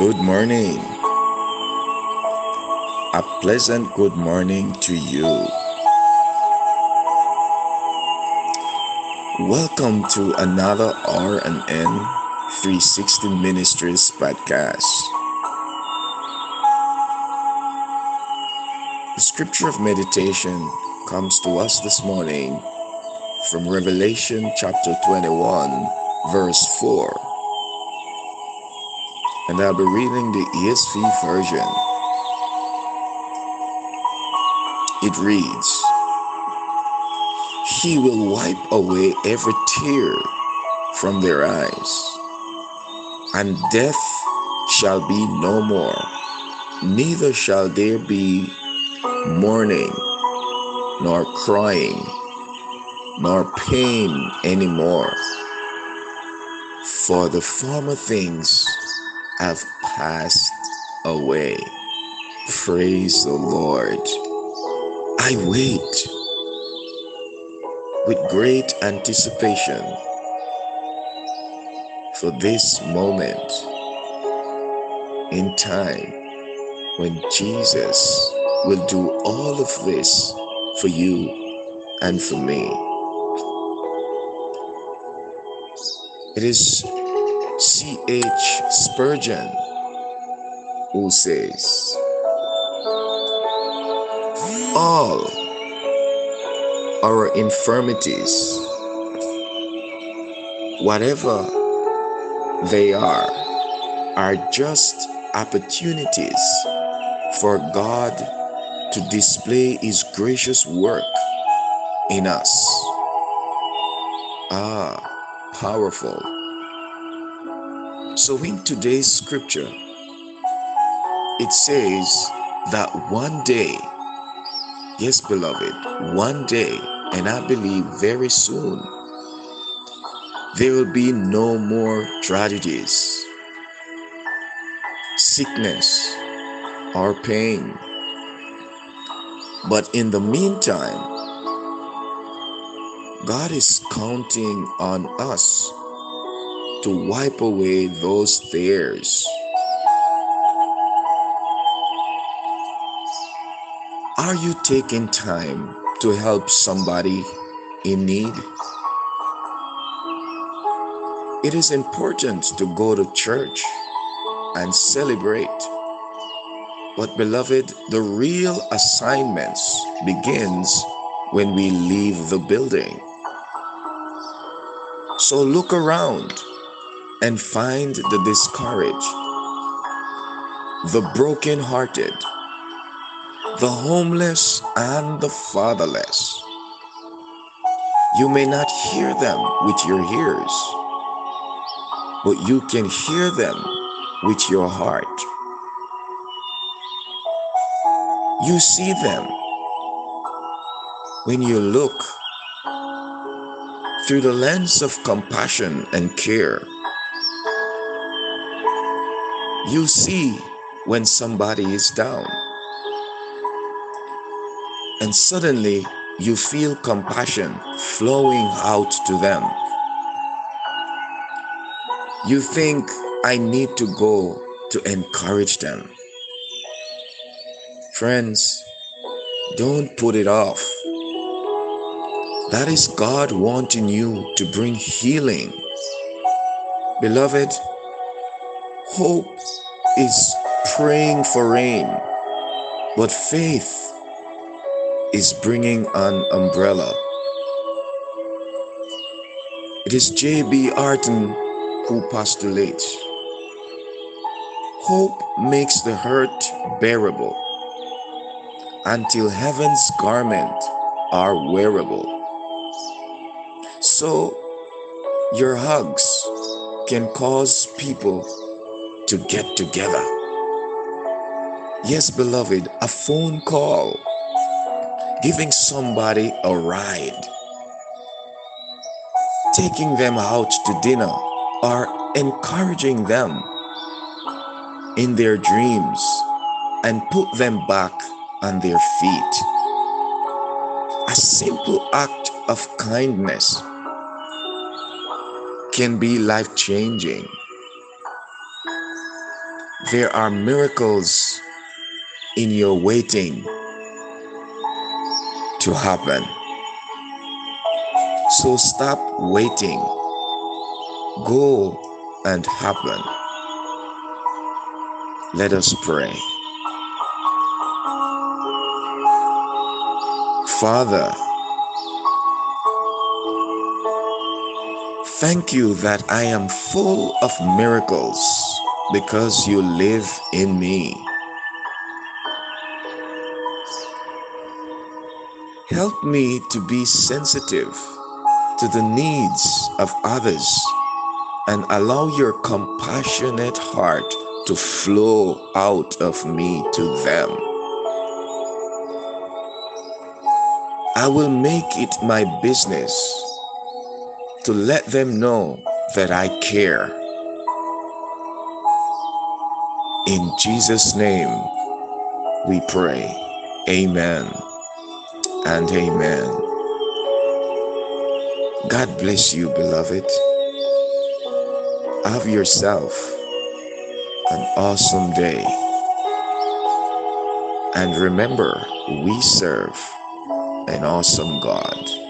morning. A pleasant good morning to you. Welcome to another R&N 360 Ministries podcast. The scripture of meditation comes to us this morning from Revelation chapter 21, verse 4 and I'll be reading the ESV version. It reads, He will wipe away every tear from their eyes, and death shall be no more, neither shall there be mourning, nor crying, nor pain anymore, for the former things have passed away. Praise the Lord. I wait with great anticipation for this moment in time when Jesus will do all of this for you and for me. It is C.H. Spurgeon, who says, All our infirmities, whatever they are, are just opportunities for God to display His gracious work in us. Ah, powerful. So, in today's scripture, it says that one day, yes, beloved, one day, and I believe very soon, there will be no more tragedies, sickness, or pain. But in the meantime, God is counting on us to wipe away those tears. Are you taking time to help somebody in need? It is important to go to church and celebrate. But, beloved, the real assignments begins when we leave the building. So look around and find the discouraged, the broken-hearted, the homeless, and the fatherless. You may not hear them with your ears, but you can hear them with your heart. You see them when you look through the lens of compassion and care you see when somebody is down. And suddenly you feel compassion flowing out to them. You think, I need to go to encourage them. Friends, don't put it off. That is God wanting you to bring healing. Beloved, hope is praying for rain, but faith is bringing an umbrella. It is J.B. Horton who postulates Hope makes the hurt bearable until heaven's garment are wearable. So your hugs can cause people to get together. Yes, beloved, a phone call, giving somebody a ride, taking them out to dinner, or encouraging them in their dreams and put them back on their feet. A simple act of kindness can be life changing. There are miracles in your waiting to happen. So stop waiting. Go and happen. Let us pray. Father, thank you that I am full of miracles because you live in me. Help me to be sensitive to the needs of others and allow your compassionate heart to flow out of me to them. I will make it my business to let them know that I care. In Jesus' name we pray. Amen and amen. God bless you, beloved. Have yourself an awesome day. And remember, we serve an awesome God.